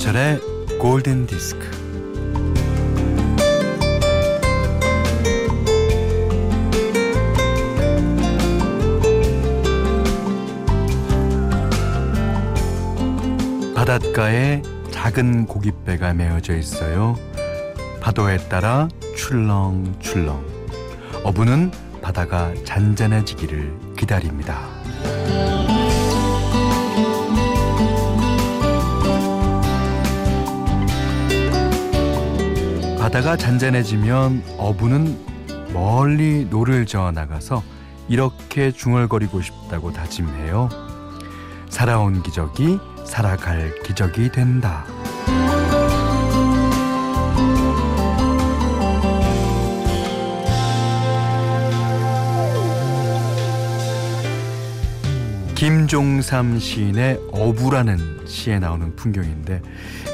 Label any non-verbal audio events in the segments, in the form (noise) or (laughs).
김현철의 골든 디스크. 바닷가에 작은 고깃배가 메어져 있어요. 파도에 따라 출렁출렁. 어부는 바다가 잔잔해지기를 기다립니다. 바다가 잔잔해지면 어부는 멀리 노를 저어 나가서 이렇게 중얼거리고 싶다고 다짐해요. 살아온 기적이 살아갈 기적이 된다. 김종삼 시인의 어부라는 시에 나오는 풍경인데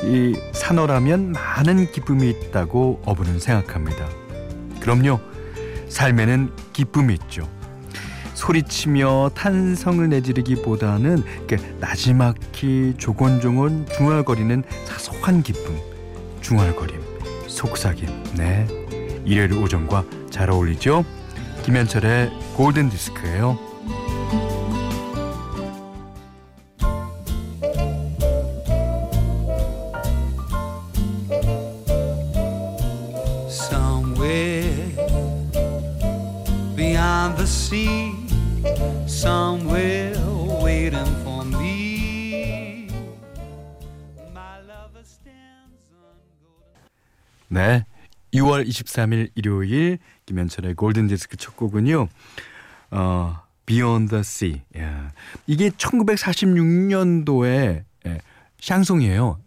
이 산어라면 많은 기쁨이 있다고 어부는 생각합니다. 그럼요. 삶에는 기쁨이 있죠. 소리치며 탄성을 내지르기보다는 나지막히 조곤조곤 중얼거리는 사소한 기쁨, 중얼거림, 속삭임. 네. 일요일 오전과 잘 어울리죠? 김현철의 골든 디스크예요. Sea, somewhere waiting for me. My lover stands on golden. 네. 6월 23일 일요일 김현철의 골든 디스크 첫 곡은요. 어, Beyond the Sea. 야. 이게 1946년도에 예, 샹송이에요.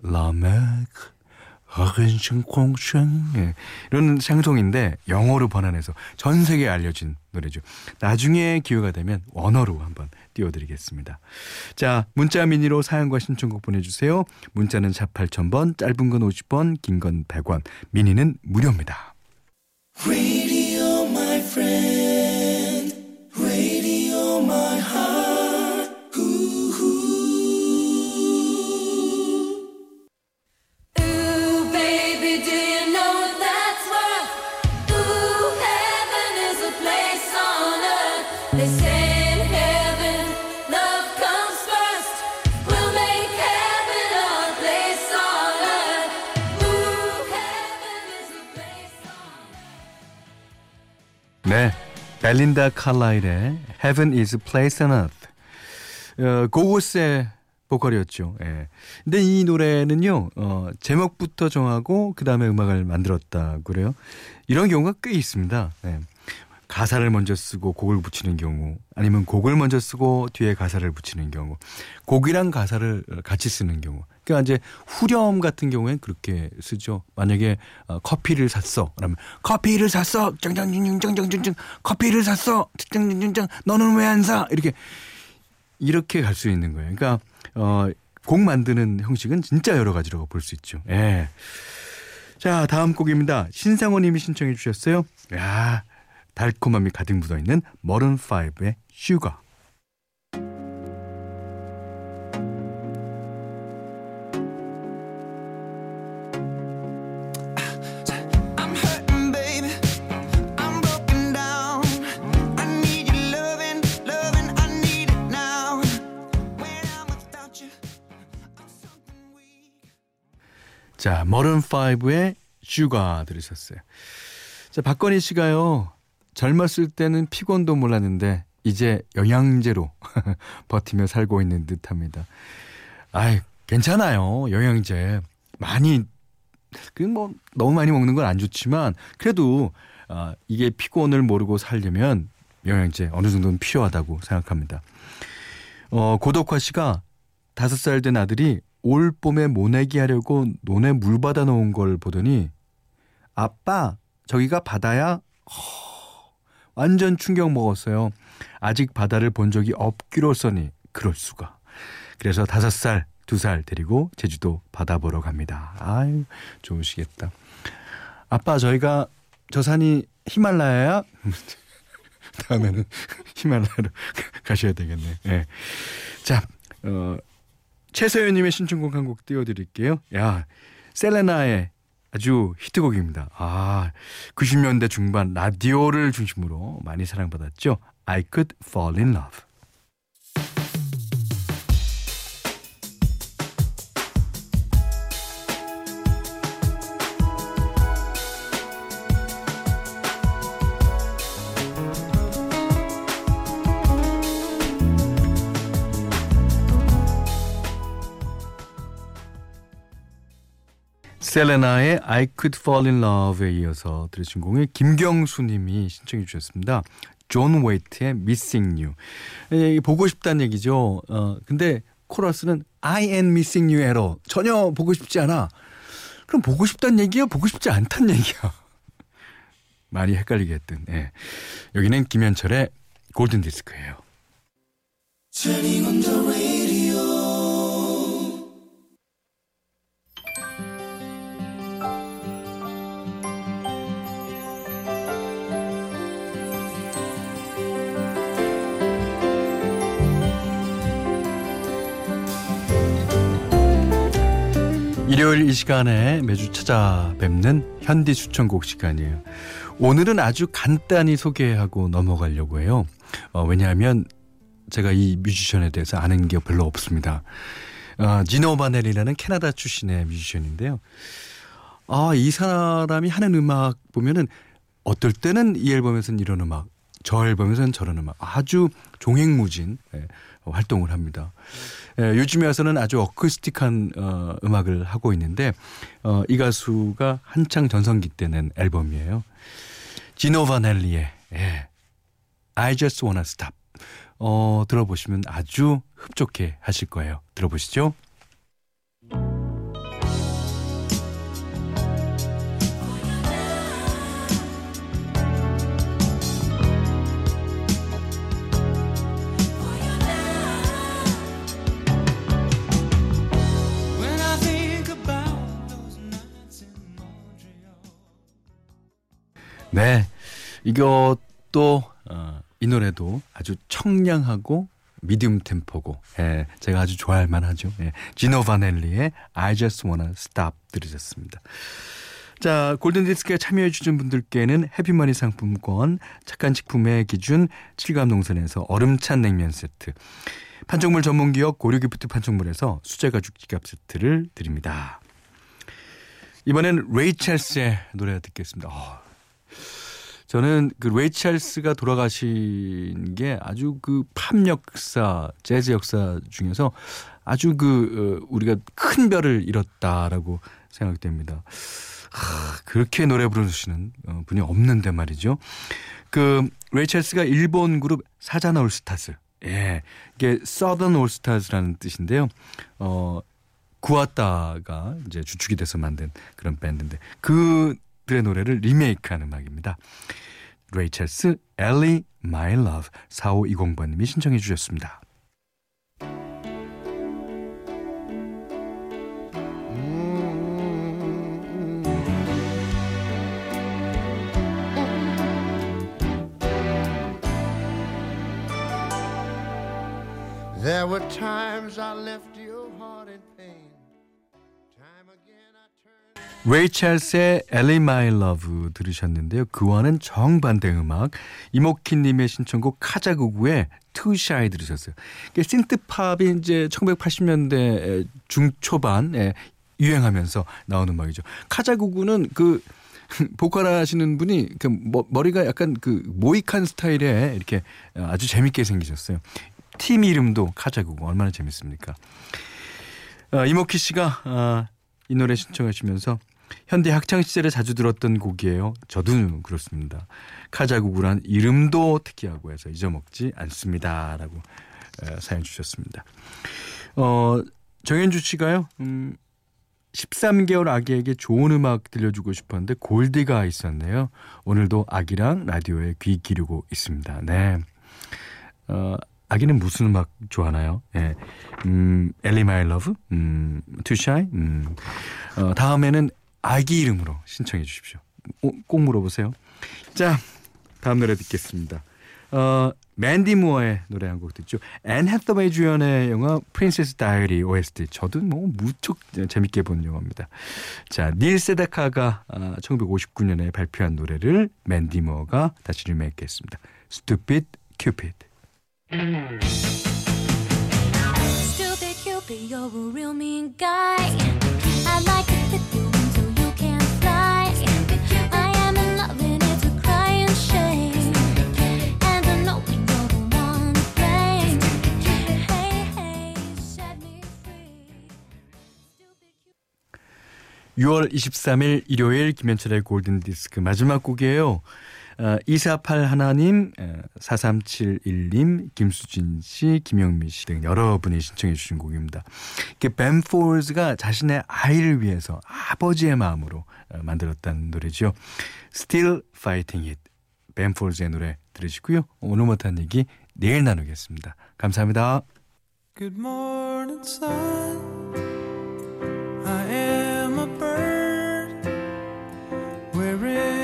라메크 예, 이런 샹송인데 영어로 번안해서 전 세계에 알려진 노래죠. 나중에 기회가 되면 원어로 한번 띄워드리겠습니다. 자, 문자 미니로 사연과 신청곡 보내주세요. 문자는 샵 8000번, 짧은 건 50원, 긴 건 100원, 미니는 무료입니다. 네. 벨린다 칼라일의 Heaven is a place on earth. 어, 고고스의 보컬이었죠. 예. 근데 이 노래는요, 어, 제목부터 정하고 그 다음에 음악을 만들었다 그래요. 이런 경우가 꽤 있습니다. 예. 가사를 먼저 쓰고 곡을 붙이는 경우, 아니면 곡을 먼저 쓰고 뒤에 가사를 붙이는 경우, 곡이랑 가사를 같이 쓰는 경우. 그러니까 이제 후렴 같은 경우엔 그렇게 쓰죠. 만약에 어, 커피를 샀어. 그러면 커피를 샀어. 짱짱짱짱짱짱짱 커피를 샀어. 짱짱짱짱 너는 왜 안 사? 이렇게 이렇게 갈 수 있는 거예요. 그러니까 어, 곡 만드는 형식은 진짜 여러 가지라고 볼 수 있죠. 예. 자, 다음 곡입니다. 신상호 님이 신청해 주셨어요. 야, 달콤함이 가득 묻어 있는 Maroon 5의 Sugar. 자, Maroon 5의 Sugar 들으셨어요. 자, 박건희 씨가요, 젊었을 때는 피곤도 몰랐는데, 이제 영양제로 (laughs) 버티며 살고 있는 듯 합니다. 아이, 괜찮아요. 영양제. 많이, 그 뭐, 너무 많이 먹는 건 안 좋지만, 그래도, 아, 이게 피곤을 모르고 살려면 영양제 어느 정도는 필요하다고 생각합니다. 어, 고덕화 씨가 다섯 살 된 아들이 올 봄에 모내기 하려고 논에 물 받아 놓은 걸 보더니 아빠 저기가 바다야? 허, 완전 충격 먹었어요. 아직 바다를 본 적이 없기로써니 그럴 수가. 그래서 다섯 살, 두 살 데리고 제주도 바다 보러 갑니다. 아유 좋으시겠다. 아빠 저희가 저 산이 히말라야야? (laughs) 다음에는 (laughs) 히말라야로 (laughs) 가셔야 되겠네. 예. 자, 어, 최서연님의 신청곡 한 곡 띄워드릴게요. 야, 셀레나의 아주 히트곡입니다. 아, 90년대 중반 라디오를 중심으로 많이 사랑받았죠. I could fall in love. 셀레나의 I Could Fall in Love에 이어서 들으신 곡을 김경수 님이 신청해 주셨습니다. 존 웨이트의 Missing You. 예, 보고 싶다는 얘기죠. 어, 근데 코러스는 I ain't missing you at all. 전혀 보고 싶지 않아. 그럼 보고 싶다는 얘기야? 보고 싶지 않다는 얘기야? (laughs) 많이 헷갈리게 했던. 예. 여기는 김현철의 골든 디스크예요. 일요일 이 시간에 매주 찾아뵙는 현디 추천곡 시간이에요. 오늘은 아주 간단히 소개하고 넘어가려고 해요. 어, 왜냐하면 제가 이 뮤지션에 대해서 아는 게 별로 없습니다. 어, 지노 바넬이라는 캐나다 출신의 뮤지션인데요. 아, 이 사람이 하는 음악 보면은 어떨 때는 이 앨범에서는 이런 음악, 저 앨범에서는 저런 음악 아주 종횡무진 예, 활동을 합니다. 예, 요즘에 와서는 아주 어쿠스틱한 어, 음악을 하고 있는데 어, 이 가수가 한창 전성기 때 낸 앨범이에요. 지노바넬리의 예, I Just Wanna Stop 어, 들어보시면 아주 흡족해 하실 거예요. 들어보시죠. 네. 이것도 어, 이 노래도 아주 청량하고 미디움 템포고 예, 제가 아주 좋아할 만하죠. 예, 지노 바넬리의 I Just Wanna Stop 들으셨습니다. 자, 골든디스크에 참여해 주신 분들께는 해피머니 상품권, 착한 식품의 기준 7감 농산에서 얼음찬 냉면 세트, 판촉물 전문기업 고려기프트 판촉물에서 수제가죽 지갑 세트를 드립니다. 이번엔 레이 찰스의 노래 듣겠습니다. 어, 저는 그 레이 찰스가 돌아가신 게 아주 그 팝 역사, 재즈 역사 중에서 아주 그 어, 우리가 큰 별을 잃었다라고 생각됩니다. 하, 그렇게 노래 부르시는 어, 분이 없는데 말이죠. 그 레이 찰스가 일본 그룹 사잔 올스타즈. 예. 이게 서던 올스타즈라는 뜻인데요. 어 구와타가 이제 주축이 돼서 만든 그런 밴드인데 그 그들의 노래를 리메이크한 음악입니다. 레이 찰스 Ellie My Love 4520번님이 신청해 주셨습니다. 찰스의 Ellie My Love 들으셨는데요. 그와는 정반대 음악 이모키님의 신청곡 카자구구의 Too Shy 들으셨어요. synth-pop이 이제 1980년대 중초반에 유행하면서 나오는 음악이죠. 카자구구는 그 (laughs) 보컬 하시는 분이 그 머리가 약간 그 모히칸 스타일의 이렇게 아주 재밌게 생기셨어요. 팀 이름도 카자구구 얼마나 재밌습니까? 어, 이모키 씨가 어, 이 노래 신청하시면서 현대 학창 시절에 자주 들었던 곡이에요. 저도 그렇습니다. 카자구구란 이름도 특이하고 해서 잊어먹지 않습니다라고 사연 주셨습니다. 어, 정현주 씨가요. 음, 13개월 아기에게 좋은 음악 들려주고 싶었는데 골디가 있었네요. 오늘도 아기랑 라디오에 귀 기르고 있습니다. 네. 어, 아기는 무슨 음악 좋아하나요? 예. 음, My Love? 음, Too Shy? 음. 어, 다음에는 아기 이름으로 신청해 주십시오. 꼭 물어보세요. 자, 다음 노래 듣겠습니다. 어, 맨디 무어의 노래 한 곡 듣죠. 앤 해서웨이 주연의 영화 프린세스 다이어리 OST. 저도 뭐 무척 재밌게 본 영화입니다. 자, 닐 세다카가 1959년에 발표한 노래를 맨디 무어가 다시 리메이크했습니다. Stupid Cupid. Stupid Cupid, you're a real mean guy. 6월 23일 일요일 김현철의 골든디스크 마지막 곡이에요. 248 하나님, 4371님, 김수진 씨, 김영미 씨 등 여러분이 신청해 주신 곡입니다. 벤 포즈가 자신의 아이를 위해서 아버지의 마음으로 만들었다는 노래죠. Still Fighting It. 벤 포즈의 노래 들으시고요. 오늘 못한 얘기 내일 나누겠습니다. 감사합니다. Good morning, sun. there is